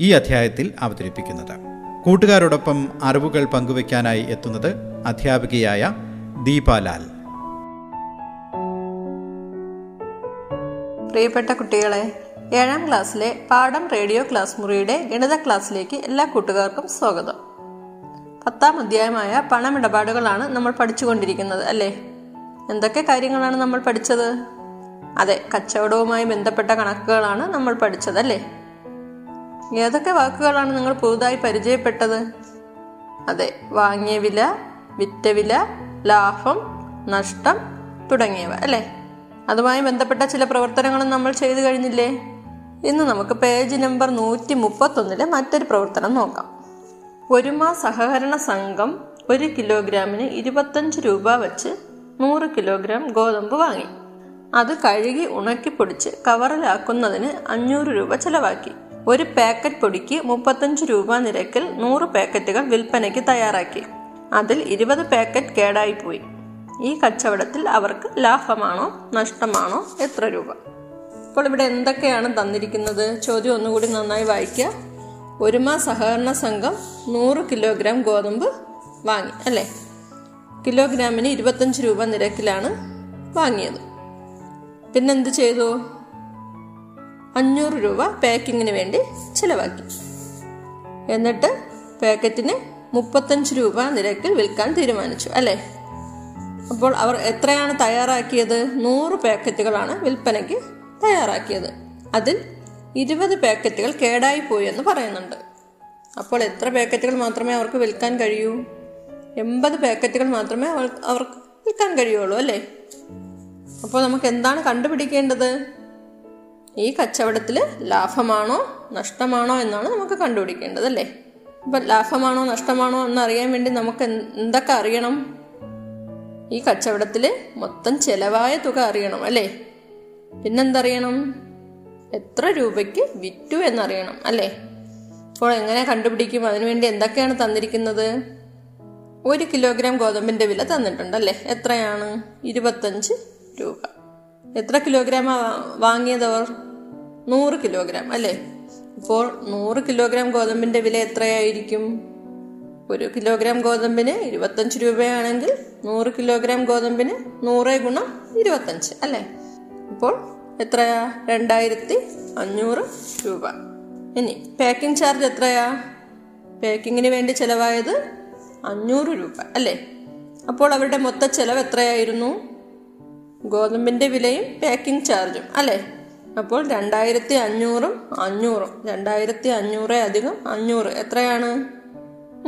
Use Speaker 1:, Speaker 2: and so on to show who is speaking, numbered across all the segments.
Speaker 1: ഈ അധ്യായത്തിൽ അവതരിപ്പിക്കുന്നത്. കൂട്ടുകാരോടൊപ്പം അറിവുകൾ പങ്കുവയ്ക്കാനായി എത്തുന്നത് അധ്യാപികയായ ദീപാലാൽ.
Speaker 2: പ്രിയപ്പെട്ട കുട്ടികളെ ഏഴാം ക്ലാസ്സിലെ പാഠം റേഡിയോ ക്ലാസ് മുറിയുടെ ഗണിത ക്ലാസ്സിലേക്ക് എല്ലാ കൂട്ടുകാർക്കും സ്വാഗതം. പത്താം അധ്യായമായ പണമിടപാടുകളാണ് നമ്മൾ പഠിച്ചുകൊണ്ടിരിക്കുന്നത് അല്ലേ? എന്തൊക്കെ കാര്യങ്ങളാണ് നമ്മൾ പഠിച്ചത്? അതെ കച്ചവടവുമായി ബന്ധപ്പെട്ട കണക്കുകളാണ് നമ്മൾ പഠിച്ചത് അല്ലേ? ഏതൊക്കെ വാക്കുകളാണ് നിങ്ങൾ പുതുതായി പരിചയപ്പെട്ടത്? അതെ വാങ്ങിയ വില വിറ്റ വില ലാഭം നഷ്ടം തുടങ്ങിയവ അല്ലേ? അതുമായി ബന്ധപ്പെട്ട ചില പ്രവർത്തനങ്ങളും നമ്മൾ ചെയ്തു കഴിഞ്ഞില്ലേ? ഇന്ന് നമുക്ക് പേജ് നമ്പർ നൂറ്റി മുപ്പത്തൊന്നിലെ മറ്റൊരു പ്രവർത്തനം നോക്കാം. ഒരുമ സഹകരണ സംഘം ഒരു കിലോഗ്രാമിന് ഇരുപത്തഞ്ച് രൂപ വെച്ച് നൂറ് കിലോഗ്രാം ഗോതമ്പ് വാങ്ങി. അത് കഴുകി ഉണക്കി പൊടിച്ച് കവറിലാക്കുന്നതിന് അഞ്ഞൂറ് രൂപ ചെലവാക്കി. ഒരു പാക്കറ്റ് പൊടിക്ക് മുപ്പത്തഞ്ച് രൂപ നിരക്കിൽ നൂറ് പാക്കറ്റുകൾ വിൽപ്പനയ്ക്ക് തയ്യാറാക്കി. അതിൽ ഇരുപത് പാക്കറ്റ് കേടായിപ്പോയി. ഈ കച്ചവടത്തിൽ അവർക്ക് ലാഭമാണോ നഷ്ടമാണോ എത്ര രൂപ? അപ്പോൾ ഇവിടെ എന്തൊക്കെയാണ് തന്നിരിക്കുന്നത്? ചോദ്യം ഒന്നുകൂടി നന്നായി വായിക്കുക. ഒരുമ സഹകരണ സംഘം നൂറ് കിലോഗ്രാം ഗോതമ്പ് വാങ്ങി അല്ലേ? കിലോഗ്രാമിന് ഇരുപത്തഞ്ച് രൂപ നിരക്കിലാണ് വാങ്ങിയത്. പിന്നെന്ത് ചെയ്തു? അഞ്ഞൂറ് രൂപ പാക്കിങ്ങിന് വേണ്ടി ചിലവാക്കി. എന്നിട്ട് പാക്കറ്റിന് മുപ്പത്തഞ്ച് രൂപ നിരക്കിൽ വിൽക്കാൻ തീരുമാനിച്ചു അല്ലേ? അപ്പോൾ അവർ എത്രയാണ് തയ്യാറാക്കിയത്? നൂറ് പാക്കറ്റുകളാണ് വിൽപ്പനയ്ക്ക് തയ്യാറാക്കിയത്. അതിൽ ഇരുപത് പാക്കറ്റുകൾ കേടായി പോയി എന്ന് പറയുന്നുണ്ട്. അപ്പോൾ എത്ര പാക്കറ്റുകൾ മാത്രമേ അവർക്ക് വിൽക്കാൻ കഴിയൂ? എൺപത് പാക്കറ്റുകൾ മാത്രമേ അവർക്ക് വിൽക്കാൻ കഴിയുള്ളൂ അല്ലേ? അപ്പോൾ നമുക്ക് എന്താണ് കണ്ടുപിടിക്കേണ്ടത്? ഈ കച്ചവടത്തിൽ ലാഭമാണോ നഷ്ടമാണോ എന്നാണ് നമുക്ക് കണ്ടുപിടിക്കേണ്ടത് അല്ലേ? അപ്പം ലാഭമാണോ നഷ്ടമാണോ എന്ന് അറിയാൻ വേണ്ടി നമുക്ക് എന്തൊക്കെ അറിയണം? ഈ കച്ചവടത്തിൽ മൊത്തം ചെലവായ തുക അറിയണം അല്ലേ? പിന്നെന്തറിയണം? എത്ര രൂപയ്ക്ക് വിറ്റു എന്നറിയണം അല്ലേ? അപ്പോൾ എങ്ങനെ കണ്ടുപിടിക്കും? അതിനുവേണ്ടി എന്തൊക്കെയാണ് തന്നിരിക്കുന്നത്? ഒരു കിലോഗ്രാം ഗോതമ്പിന്റെ വില തന്നിട്ടുണ്ട് അല്ലേ എത്രയാണ്? ഇരുപത്തഞ്ച് രൂപ. എത്ര കിലോഗ്രാം വാങ്ങിയത് അവർ? നൂറ് കിലോഗ്രാം അല്ലേ? ഇപ്പോൾ നൂറ് കിലോഗ്രാം ഗോതമ്പിന്റെ വില എത്രയായിരിക്കും? ഒരു കിലോഗ്രാം ഗോതമ്പിന് ഇരുപത്തഞ്ച് രൂപയാണെങ്കിൽ നൂറ് കിലോഗ്രാം ഗോതമ്പിന് നൂറ് ഗുണം ഇരുപത്തഞ്ച് അല്ലേ? ഇപ്പോൾ എത്രയാ? രണ്ടായിരത്തി അഞ്ഞൂറ് രൂപ. ഇനി പാക്കിംഗ് ചാർജ് എത്രയാ? പാക്കിങ്ങിന് വേണ്ടി ചിലവായത് അഞ്ഞൂറ് രൂപ അല്ലേ? അപ്പോൾ അവരുടെ മൊത്ത ചെലവ് എത്രയായിരുന്നു? ഗോതമ്പിന്റെ വിലയും പാക്കിംഗ് ചാർജും അല്ലേ? അപ്പോൾ രണ്ടായിരത്തി അഞ്ഞൂറും അഞ്ഞൂറും രണ്ടായിരത്തി അഞ്ഞൂറ് അധികം അഞ്ഞൂറ്. എത്രയാണ്?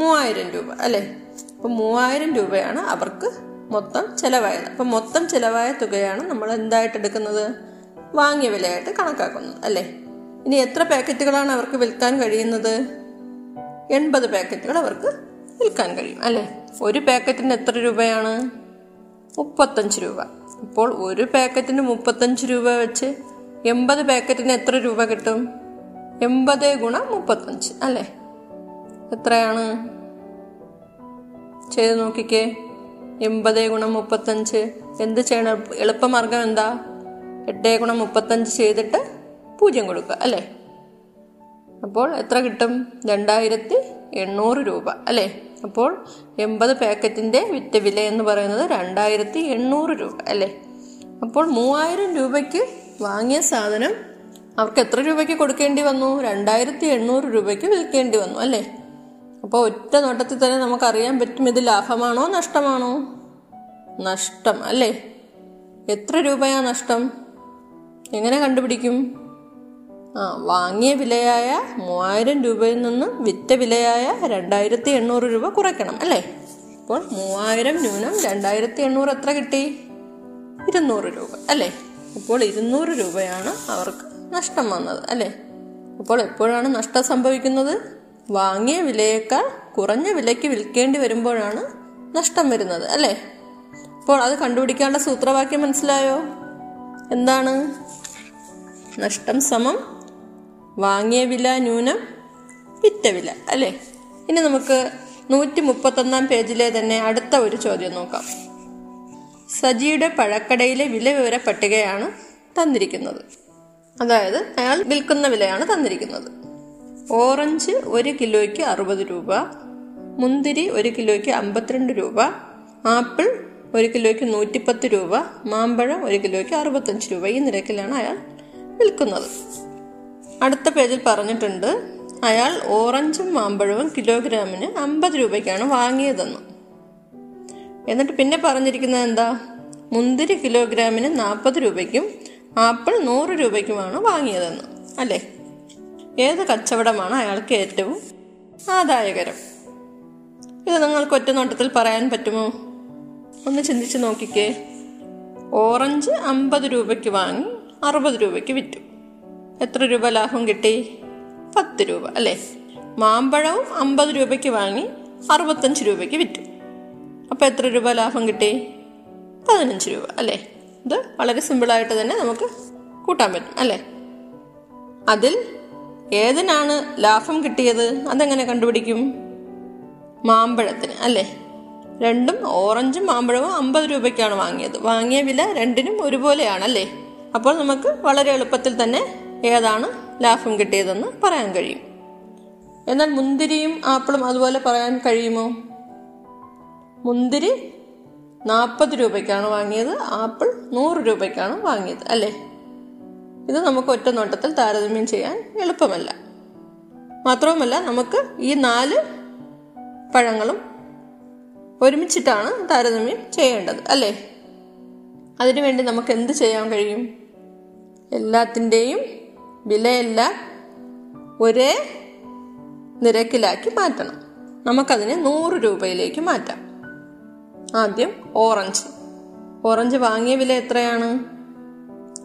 Speaker 2: മൂവായിരം രൂപ അല്ലേ? അപ്പം മൂവായിരം രൂപയാണ് അവർക്ക് മൊത്തം ചിലവായത്. അപ്പം മൊത്തം ചിലവായ തുകയാണ് നമ്മൾ എന്തായിട്ട് എടുക്കുന്നത്? വാങ്ങിയ വിലയായിട്ട് കണക്കാക്കുന്നത് അല്ലേ? ഇനി എത്ര പാക്കറ്റുകളാണ് അവർക്ക് വിൽക്കാൻ കഴിയുന്നത്? എൺപത് പാക്കറ്റുകൾ അവർക്ക് വിൽക്കാൻ കഴിയും അല്ലേ? ഒരു പാക്കറ്റിന് എത്ര രൂപയാണ്? മുപ്പത്തഞ്ച് രൂപ. അപ്പോൾ ഒരു പാക്കറ്റിന് മുപ്പത്തഞ്ച് രൂപ വെച്ച് എൺപത് പാക്കറ്റിന് എത്ര രൂപ കിട്ടും? എൺപത് ഗുണ മുപ്പത്തഞ്ച് അല്ലേ? എത്രയാണ്? ചെയ്ത് നോക്കിക്കേ. എൺപത് ഗുണം മുപ്പത്തഞ്ച്. എന്ത് ചെയ്യണം? എളുപ്പമാർഗം എന്താ? എട്ട് ഗുണം മുപ്പത്തഞ്ച് ചെയ്തിട്ട് പൂജ്യം കൊടുക്കുക അല്ലേ? അപ്പോൾ എത്ര കിട്ടും? രണ്ടായിരത്തി എണ്ണൂറ് രൂപ അല്ലേ? അപ്പോൾ എൺപത് പാക്കറ്റിന്റെ വിറ്റ വില എന്ന് പറയുന്നത് രണ്ടായിരത്തി എണ്ണൂറ് രൂപ അല്ലേ? അപ്പോൾ മൂവായിരം രൂപയ്ക്ക് വാങ്ങിയ സാധനം അവർക്ക് എത്ര രൂപയ്ക്ക് കൊടുക്കേണ്ടി വന്നു? രണ്ടായിരത്തി എണ്ണൂറ് രൂപയ്ക്ക് വിൽക്കേണ്ടി വന്നു അല്ലേ? അപ്പോൾ ഒറ്റ നോട്ടത്തിൽ തന്നെ നമുക്കറിയാൻ പറ്റും ഇത് ലാഭമാണോ നഷ്ടമാണോ? നഷ്ടം അല്ലേ? എത്ര രൂപയാ നഷ്ടം? എങ്ങനെ കണ്ടുപിടിക്കും? വാങ്ങിയ വിലയായ മൂവായിരം രൂപയിൽ നിന്ന് വിറ്റ വിലയായ രണ്ടായിരത്തി എണ്ണൂറ് രൂപ കുറയ്ക്കണം അല്ലേ? അപ്പോൾ മൂവായിരം ന്യൂനം രണ്ടായിരത്തി എണ്ണൂറ് എത്ര കിട്ടി? ഇരുന്നൂറ് രൂപ അല്ലേ? അപ്പോൾ ഇരുന്നൂറ് രൂപയാണ് അവർക്ക് നഷ്ടം വന്നത് അല്ലേ? അപ്പോൾ എപ്പോഴാണ് നഷ്ടം സംഭവിക്കുന്നത്? വാങ്ങിയ വിലയേക്കാൾ കുറഞ്ഞ വിലയ്ക്ക് വിൽക്കേണ്ടി വരുമ്പോഴാണ് നഷ്ടം വരുന്നത് അല്ലേ? അപ്പോൾ അത് കണ്ടുപിടിക്കാനുള്ള സൂത്രവാക്യം മനസ്സിലായോ? എന്താണ്? നഷ്ടം സമം വാങ്ങിയ വില ന്യൂനം വിറ്റ വില അല്ലേ? ഇനി നമുക്ക് നൂറ്റി മുപ്പത്തൊന്നാം പേജിലെ തന്നെ അടുത്ത ഒരു ചോദ്യം നോക്കാം. സജിയുടെ പഴക്കടയിലെ വില വിവര പട്ടികയാണ് തന്നിരിക്കുന്നത്. അതായത് അയാൾ വിൽക്കുന്ന വിലയാണ് തന്നിരിക്കുന്നത്. ഓറഞ്ച് ഒരു കിലോയ്ക്ക് അറുപത് രൂപ മുന്തിരി ഒരു കിലോയ്ക്ക് അമ്പത്തിരണ്ട് രൂപ ആപ്പിൾ ഒരു കിലോയ്ക്ക് നൂറ്റിപ്പത്ത് രൂപ മാമ്പഴം ഒരു കിലോയ്ക്ക് അറുപത്തഞ്ച് രൂപ ഈ നിരക്കിലാണ് അയാൾ വിൽക്കുന്നത്. അടുത്ത പേജിൽ പറഞ്ഞിട്ടുണ്ട് അയാൾ ഓറഞ്ചും മാമ്പഴവും കിലോഗ്രാമിന് അമ്പത് രൂപയ്ക്കാണ് വാങ്ങിയതെന്ന്. എന്നിട്ട് പിന്നെ പറഞ്ഞിരിക്കുന്നത് എന്താ? മുന്തിരി കിലോഗ്രാമിന് നാൽപ്പത് രൂപയ്ക്കും ആപ്പിൾ നൂറ് രൂപയ്ക്കുമാണ് വാങ്ങിയതെന്ന് അല്ലേ? ഏത് കച്ചവടമാണ് അയാൾക്ക് ഏറ്റവും ആദായകരം? ഇത് നിങ്ങൾക്ക് ഒറ്റ നോട്ടത്തിൽ പറയാൻ പറ്റുമോ? ഒന്ന് ചിന്തിച്ച് നോക്കിക്കേ. ഓറഞ്ച് അമ്പത് രൂപയ്ക്ക് വാങ്ങി അറുപത് രൂപയ്ക്ക് വിറ്റു. എത്ര രൂപ ലാഭം കിട്ടി? പത്ത് രൂപ അല്ലേ? മാമ്പഴവും അമ്പത് രൂപയ്ക്ക് വാങ്ങി അറുപത്തഞ്ച് രൂപയ്ക്ക് വിറ്റു. അപ്പോൾ എത്ര രൂപ ലാഭം കിട്ടി? പതിനഞ്ച് രൂപ അല്ലേ? ഇത് വളരെ സിമ്പിളായിട്ട് തന്നെ നമുക്ക് കൂട്ടാൻ പറ്റും അല്ലേ? അതിൽ ഏതിനാണ് ലാഭം കിട്ടിയത്? അതെങ്ങനെ കണ്ടുപിടിക്കും? മാമ്പഴത്തിന് അല്ലേ? രണ്ടും ഓറഞ്ചും മാമ്പഴവും അമ്പത് രൂപയ്ക്കാണ് വാങ്ങിയത്. വാങ്ങിയ വില രണ്ടിനും ഒരുപോലെയാണ് അല്ലേ? അപ്പോൾ നമുക്ക് വളരെ എളുപ്പത്തിൽ തന്നെ ഏതാണ് ലാഭം കിട്ടിയതെന്ന് പറയാൻ കഴിയും. എന്നാൽ മുന്തിരിയും ആപ്പിളും അതുപോലെ പറയാൻ കഴിയുമോ? മുന്തിരി നാൽപ്പത് രൂപയ്ക്കാണ് വാങ്ങിയത് ആപ്പിൾ നൂറ് രൂപയ്ക്കാണ് വാങ്ങിയത് അല്ലേ? ഇത് നമുക്ക് ഒറ്റ നോട്ടത്തിൽ താരതമ്യം ചെയ്യാൻ എളുപ്പമല്ല. മാത്രവുമല്ല നമുക്ക് ഈ നാല് പഴങ്ങളും ഒരുമിച്ചിട്ടാണ് താരതമ്യം ചെയ്യേണ്ടത് അല്ലേ? അതിനുവേണ്ടി നമുക്ക് എന്ത് ചെയ്യാൻ കഴിയും? എല്ലാത്തിന്റെയും വിലയെല്ലാം ഒരേ നിരക്കിലാക്കി മാറ്റണം. നമുക്കതിനെ നൂറ് രൂപയിലേക്ക് മാറ്റാം. ആദ്യം ഓറഞ്ച്. ഓറഞ്ച് വാങ്ങിയ വില എത്രയാണ്?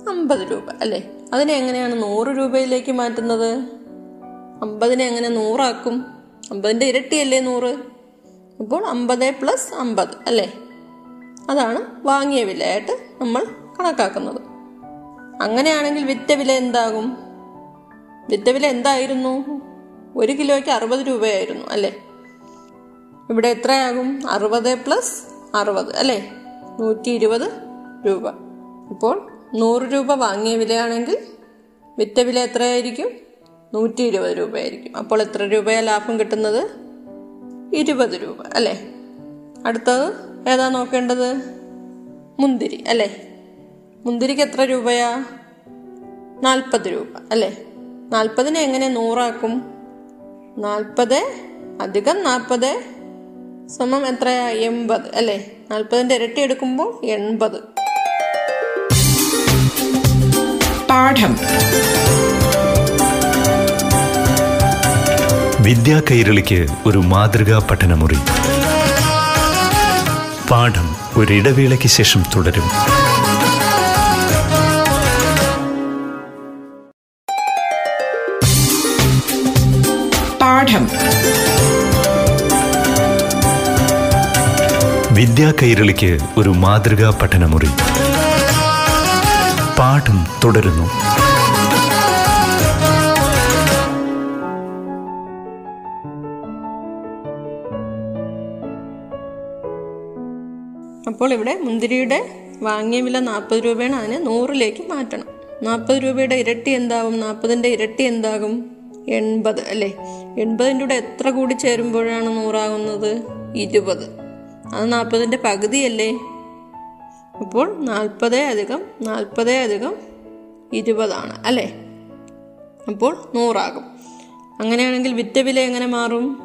Speaker 2: അമ്പത് രൂപ അല്ലേ? അതിനെ എങ്ങനെയാണ് നൂറ് രൂപയിലേക്ക് മാറ്റുന്നത്? അമ്പതിനെ എങ്ങനെ നൂറാക്കും? അമ്പതിന്റെ ഇരട്ടിയല്ലേ നൂറ്? അപ്പോൾ അമ്പത് പ്ലസ് അമ്പത് അല്ലേ? അതാണ് വാങ്ങിയ വിലയായിട്ട് നമ്മൾ കണക്കാക്കുന്നത്. അങ്ങനെയാണെങ്കിൽ വിറ്റ വില എന്താകും? വിറ്റ വില എന്തായിരുന്നു? ഒരു കിലോയ്ക്ക് അറുപത് രൂപയായിരുന്നു അല്ലേ? ഇവിടെ എത്രയാകും? അറുപത് പ്ലസ് അറുപത് അല്ലേ? നൂറ്റി ഇരുപത് രൂപ. ഇപ്പോൾ നൂറ് രൂപ വാങ്ങിയ വിലയാണെങ്കിൽ വിറ്റ വില എത്രയായിരിക്കും? നൂറ്റി ഇരുപത് രൂപയായിരിക്കും. അപ്പോൾ എത്ര രൂപയാണ് ലാഭം കിട്ടുന്നത്? ഇരുപത് രൂപ അല്ലേ? അടുത്തത് ഏതാ നോക്കേണ്ടത്? മുന്തിരി അല്ലേ? മുന്തിരിക്ക് എത്ര രൂപയാ? നാൽപ്പത് രൂപ അല്ലേ? നാൽപ്പതിനെ എങ്ങനെ നൂറാക്കും? നാൽപ്പത് അധികം നാൽപ്പത് സമം എത്രയാ? എൺപത്. അല്ലേ? നാൽപ്പതിന്റെ ഇരട്ടി എടുക്കുമ്പോൾ എൺപത്.
Speaker 3: പാഠം.
Speaker 4: വിദ്യാ കൈരളിക്ക് ഒരു മാതൃകാ പഠനമുറി. പാഠം ഒരിടവേളയ്ക്ക് ശേഷം തുടരും.
Speaker 3: പാഠം
Speaker 4: വിദ്യാ കൈരളിക്ക് ഒരു മാതൃകാ പഠനമുറി. പാഠം തുടരുന്നു.
Speaker 2: അപ്പോൾ ഇവിടെ മുന്തിരിയുടെ വാങ്ങിയ വില നാൽപ്പത് രൂപയാണ്. അതിനെ നൂറിലേക്ക് മാറ്റണം. നാൽപ്പത് രൂപയുടെ ഇരട്ടി എന്താകും നാൽപ്പതിന്റെ ഇരട്ടി എന്താകും? എൺപത് അല്ലേ? എൺപതിന്റെ കൂടെ എത്ര കൂടി ചേരുമ്പോഴാണ് നൂറാകുന്നത്? ഇരുപത്. അത് നാൽപ്പതിന്റെ പകുതിയല്ലേ? അപ്പോൾ നാൽപ്പത് അധികം നാൽപ്പത് അധികം ഇരുപതാണ് അല്ലേ? അപ്പോൾ നൂറാകും. അങ്ങനെയാണെങ്കിൽ വിറ്റ വില എങ്ങനെ മാറും?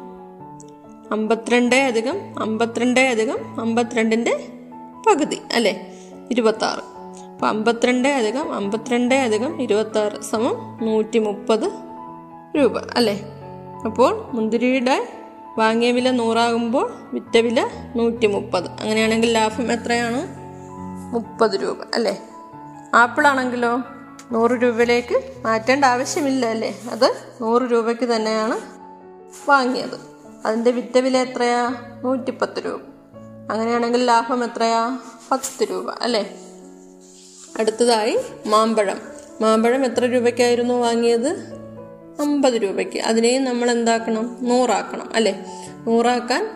Speaker 2: അമ്പത്തിരണ്ട് അധികം അമ്പത്തിരണ്ട് അധികം അമ്പത്തിരണ്ടിന്റെ പകുതി അല്ലേ? ഇരുപത്താറ്. അപ്പോൾ അമ്പത്തിരണ്ട് അധികം അമ്പത്തിരണ്ട് അധികം ഇരുപത്താറ് സമം നൂറ്റി മുപ്പത് രൂപ അല്ലേ? അപ്പോൾ മുന്തിരിയുടെ വാങ്ങിയ വില നൂറാകുമ്പോൾ വിറ്റ വില നൂറ്റി മുപ്പത് അങ്ങനെയാണെങ്കിൽ ലാഭം എത്രയാണ്? മുപ്പത് രൂപ അല്ലേ? ആപ്പിളാണെങ്കിലോ നൂറ് രൂപയിലേക്ക് മാറ്റേണ്ട ആവശ്യമില്ല അല്ലേ? അത് നൂറ് രൂപയ്ക്ക് തന്നെയാണ് വാങ്ങിയത്. അതിന്റെ വിറ്റ വില എത്രയാ? നൂറ്റിപ്പത്ത് രൂപ. അങ്ങനെയാണെങ്കിൽ ലാഭം എത്രയാ? പത്ത് രൂപ അല്ലേ? അടുത്തതായി മാമ്പഴം. മാമ്പഴം എത്ര രൂപയ്ക്കായിരുന്നു വാങ്ങിയത്? അമ്പത് രൂപയ്ക്ക്. അതിനെയും നമ്മൾ എന്താക്കണം? നൂറാക്കണം അല്ലേ? നൂറാക്കാൻ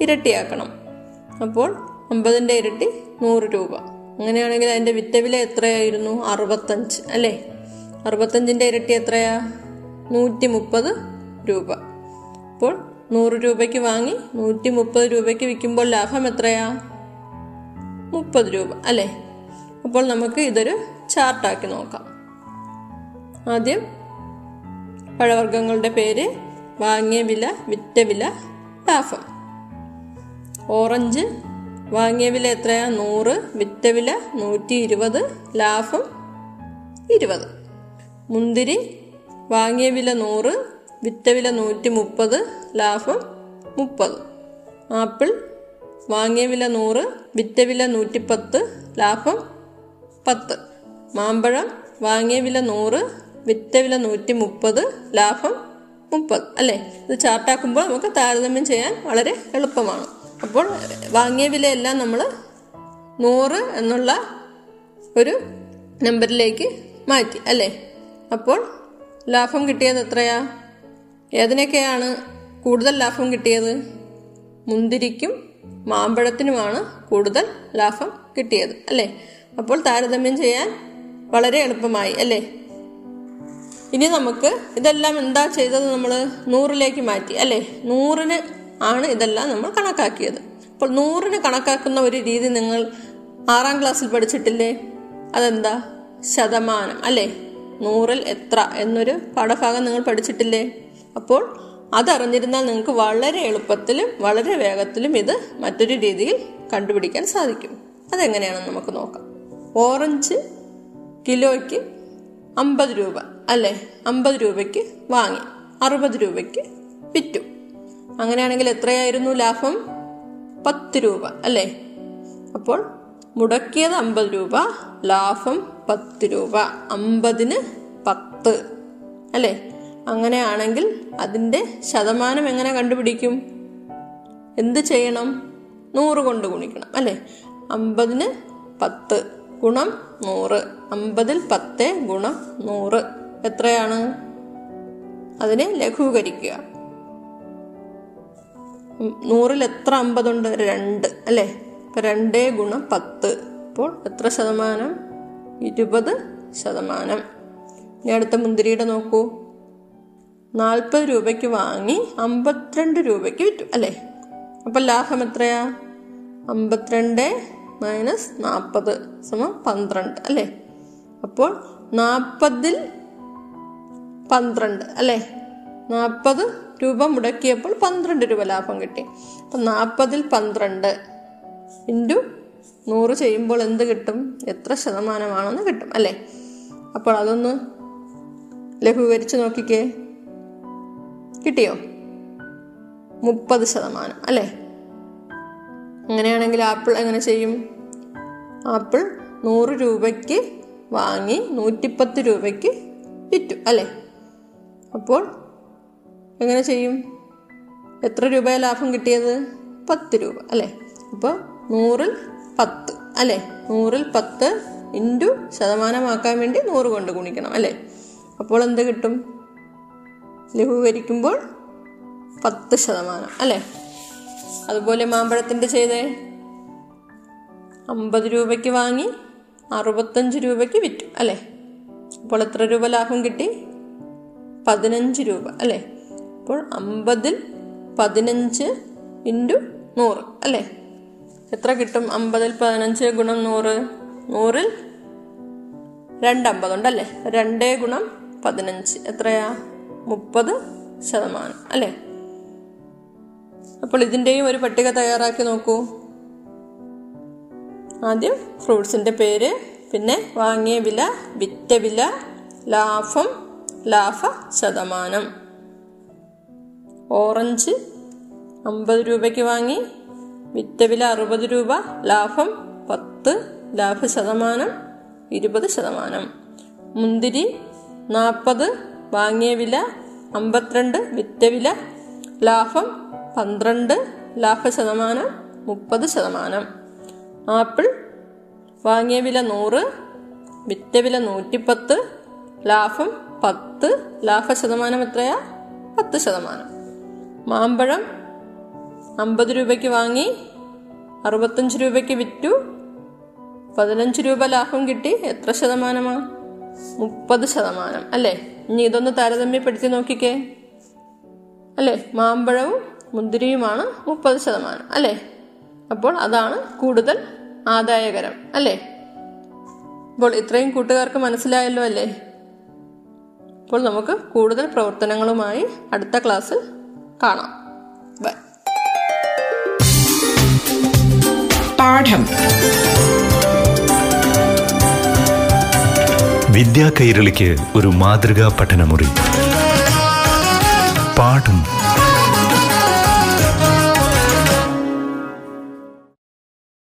Speaker 2: ഇരട്ടിയാക്കണം. അപ്പോൾ അമ്പതിന്റെ ഇരട്ടി നൂറ് രൂപ. അങ്ങനെയാണെങ്കിൽ അതിന്റെ വിറ്റ വില എത്രയായിരുന്നു? അറുപത്തഞ്ച് അല്ലേ? അറുപത്തഞ്ചിന്റെ ഇരട്ടി എത്രയാ? നൂറ്റി മുപ്പത് രൂപ. അപ്പോൾ നൂറ് രൂപയ്ക്ക് വാങ്ങി നൂറ്റി മുപ്പത് രൂപയ്ക്ക് വിൽക്കുമ്പോൾ ലാഭം എത്രയാ? മുപ്പത് രൂപ അല്ലേ? അപ്പോൾ നമുക്ക് ഇതൊരു ചാർട്ടാക്കി നോക്കാം. ആദ്യം പഴവർഗങ്ങളുടെ പേര് വാങ്ങിയ വില വിറ്റ വില ലാഭം. ഓറഞ്ച് വാങ്ങിയ വില എത്രയാ? നൂറ്. വിറ്റ വില നൂറ്റി ഇരുപത് ലാഭം ഇരുപത്. മുന്തിരി വാങ്ങിയ വില നൂറ്. വിറ്റ വില നൂറ്റി മുപ്പത് ലാഭം മുപ്പത്. ആപ്പിൾ വാങ്ങിയ വില നൂറ്. വിറ്റ വില നൂറ്റിപ്പത്ത്. ലാഭം പത്ത്. മാമ്പഴം വാങ്ങിയ വില നൂറ്. വിറ്റ വില നൂറ്റി മുപ്പത് ലാഭം മുപ്പത് അല്ലേ? ഇത് ചാർട്ടാക്കുമ്പോൾ നമുക്ക് താരതമ്യം ചെയ്യാൻ വളരെ എളുപ്പമാണ്. അപ്പോൾ വാങ്ങിയ വിലയെല്ലാം നമ്മൾ നൂറ് എന്നുള്ള ഒരു നമ്പറിലേക്ക് മാറ്റി അല്ലേ? അപ്പോൾ ലാഭം കിട്ടിയത് എത്രയാ? ഏതിനൊക്കെയാണ് കൂടുതൽ ലാഭം കിട്ടിയത്? മുന്തിരിക്കും മാമ്പഴത്തിനുമാണ് കൂടുതൽ ലാഭം കിട്ടിയത് അല്ലേ? അപ്പോൾ താരതമ്യം ചെയ്യാൻ വളരെ എളുപ്പമായി അല്ലേ? ഇനി നമുക്ക് ഇതെല്ലാം എന്താ ചെയ്തത് നമ്മൾ നൂറിലേക്ക് മാറ്റി അല്ലേ? നൂറിന് ആണ് ഇതെല്ലാം നമ്മൾ കണക്കാക്കിയത്. അപ്പോൾ നൂറിന് കണക്കാക്കുന്ന ഒരു രീതി നിങ്ങൾ ആറാം ക്ലാസ്സിൽ പഠിച്ചിട്ടില്ലേ? അതെന്താ? ശതമാനം അല്ലേ? നൂറിൽ എത്ര എന്നൊരു പാഠഭാഗം നിങ്ങൾ പഠിച്ചിട്ടില്ലേ? അപ്പോൾ അതറിഞ്ഞിരുന്നാൽ നിങ്ങൾക്ക് വളരെ എളുപ്പത്തിലും വളരെ വേഗത്തിലും ഇത് മറ്റൊരു രീതിയിൽ കണ്ടുപിടിക്കാൻ സാധിക്കും. അതെങ്ങനെയാണെന്ന് നമുക്ക് നോക്കാം. ഓറഞ്ച് കിലോയ്ക്ക് അമ്പത് രൂപ. അല്ലേ? അമ്പത് രൂപയ്ക്ക് വാങ്ങി. അറുപത് രൂപയ്ക്ക് വിറ്റു. അങ്ങനെയാണെങ്കിൽ എത്രയായിരുന്നു ലാഭം? പത്ത് രൂപ അല്ലേ? അപ്പോൾ മുടക്കിയത് അമ്പത് രൂപ ലാഭം പത്ത് രൂപ. അമ്പതിന് പത്ത് അല്ലേ? അങ്ങനെയാണെങ്കിൽ അതിന്റെ ശതമാനം എങ്ങനെ കണ്ടുപിടിക്കും? എന്ത് ചെയ്യണം? നൂറ് കൊണ്ട് ഗുണിക്കണം അല്ലേ? അമ്പതിന് പത്ത് ഗുണം നൂറ്. അമ്പതിൽ പത്ത് ഗുണം നൂറ്. എത്രയാണ്? അതിനെ ലഘൂകരിക്കുക. നൂറിൽ എത്ര അമ്പതുണ്ട്? രണ്ട് അല്ലേ? രണ്ടേ ഗുണം പത്ത്. അപ്പോൾ എത്ര ശതമാനം? ഇരുപത് ശതമാനം. ഇനി അടുത്ത മുന്തിരിയുടെ നോക്കൂ. നാൽപ്പത് രൂപയ്ക്ക് വാങ്ങി അമ്പത്തിരണ്ട് രൂപയ്ക്ക് വിറ്റു അല്ലേ? അപ്പം ലാഭം എത്രയാ? അമ്പത്തിരണ്ട് മൈനസ് നാൽപ്പത് സമം പന്ത്രണ്ട് അല്ലേ? അപ്പോൾ നാൽപ്പതിൽ പന്ത്രണ്ട് അല്ലേ? നാൽപ്പത് രൂപ മുടക്കിയപ്പോൾ പന്ത്രണ്ട് രൂപ ലാഭം കിട്ടി. അപ്പം നാൽപ്പതിൽ പന്ത്രണ്ട് ഇന്റു നൂറ് ചെയ്യുമ്പോൾ എന്ത് കിട്ടും? എത്ര ശതമാനമാണെന്ന് കിട്ടും അല്ലേ? അപ്പോൾ അതൊന്ന് ലഘൂകരിച്ച് നോക്കിക്കേ. കിട്ടിയോ? മുപ്പത് ശതമാനം അല്ലേ? അങ്ങനെയാണെങ്കിൽ ആപ്പിൾ എങ്ങനെ ചെയ്യും? ആപ്പിൾ നൂറ് രൂപയ്ക്ക് വാങ്ങി നൂറ്റിപ്പത്ത് രൂപയ്ക്ക് വിറ്റു അല്ലേ? അപ്പോൾ എങ്ങനെ ചെയ്യും? എത്ര രൂപ ലാഭം കിട്ടിയത്? പത്ത് രൂപ അല്ലേ? അപ്പോൾ നൂറിൽ പത്ത് അല്ലേ? നൂറിൽ പത്ത് ഇന്റു ശതമാനമാക്കാൻ വേണ്ടി നൂറ് കൊണ്ട് ഗുണിക്കണം അല്ലേ? അപ്പോൾ എന്ത് കിട്ടും? ലഘൂകരിക്കുമ്പോൾ പത്ത് ശതമാനം അല്ലേ? അതുപോലെ മാമ്പഴത്തിന്റെ ചെയ്തേ? അമ്പത് രൂപയ്ക്ക് വാങ്ങി അറുപത്തഞ്ച് രൂപയ്ക്ക് വിറ്റു അല്ലേ? അപ്പോൾ എത്ര രൂപ ലാഭം കിട്ടി? പതിനഞ്ച് രൂപ അല്ലേ? അപ്പോൾ അമ്പതിൽ പതിനഞ്ച് ഇന്റു നൂറ് അല്ലേ? എത്ര കിട്ടും? അമ്പതിൽ പതിനഞ്ച് ഗുണം നൂറ്. നൂറിൽ രണ്ടമ്പതുണ്ട് അല്ലേ? രണ്ടേ ഗുണം പതിനഞ്ച്. എത്രയാ? മുപ്പത് ശതമാനം അല്ലേ? അപ്പോൾ ഇതിന്റെയും ഒരു പട്ടിക തയ്യാറാക്കി നോക്കൂ. ആദ്യം ഫ്രൂട്ട്സിന്റെ പേര് പിന്നെ വാങ്ങിയ വില വിറ്റ വില ലാഭം ലാഭ ശതമാനം. ഓറഞ്ച് അമ്പത് രൂപയ്ക്ക് വാങ്ങി. വിറ്റ വില അറുപത് രൂപ. ലാഭം പത്ത്. ലാഭ ശതമാനം ഇരുപത് ശതമാനം. മുന്തിരി നാൽപ്പത് വാങ്ങിയ വില അമ്പത്തിരണ്ട്. വിറ്റ വില ലാഭം പന്ത്രണ്ട്. ലാഭ ശതമാനം മുപ്പത് ശതമാനം. ആപ്പിൾ വാങ്ങിയ വില നൂറ്. വിറ്റ വില നൂറ്റിപ്പത്ത്. ലാഭം പത്ത് ലാഭ ശതമാനം എത്രയാ? പത്ത് ശതമാനം. മാമ്പഴം അമ്പത് രൂപയ്ക്ക് വാങ്ങി അറുപത്തഞ്ച് രൂപയ്ക്ക് വിറ്റു. പതിനഞ്ച് രൂപ ലാഭം കിട്ടി. എത്ര ശതമാനമാ? മുപ്പത് ശതമാനം. അല്ലേ? ഇനി ഇതൊന്ന് താരതമ്യപ്പെടുത്തി നോക്കിക്കേ. അല്ലേ? മാമ്പഴവും മുന്തിരിയുമാണ് മുപ്പത് ശതമാനം. അല്ലേ? അപ്പോൾ അതാണ് കൂടുതൽ ആദായകരം. അല്ലേ? അപ്പോൾ ഇത്രയും കൂട്ടുകാർക്ക് മനസ്സിലായല്ലോ അല്ലേ? അപ്പോൾ നമുക്ക് കൂടുതൽ പ്രവർത്തനങ്ങളുമായി അടുത്ത ക്ലാസ്സിൽ കാണാം. ബൈ
Speaker 3: പാഠം.
Speaker 4: വിദ്യാ കൈരളിക്ക് ഒരു മാതൃകാ പഠനമുറി. പാഠം.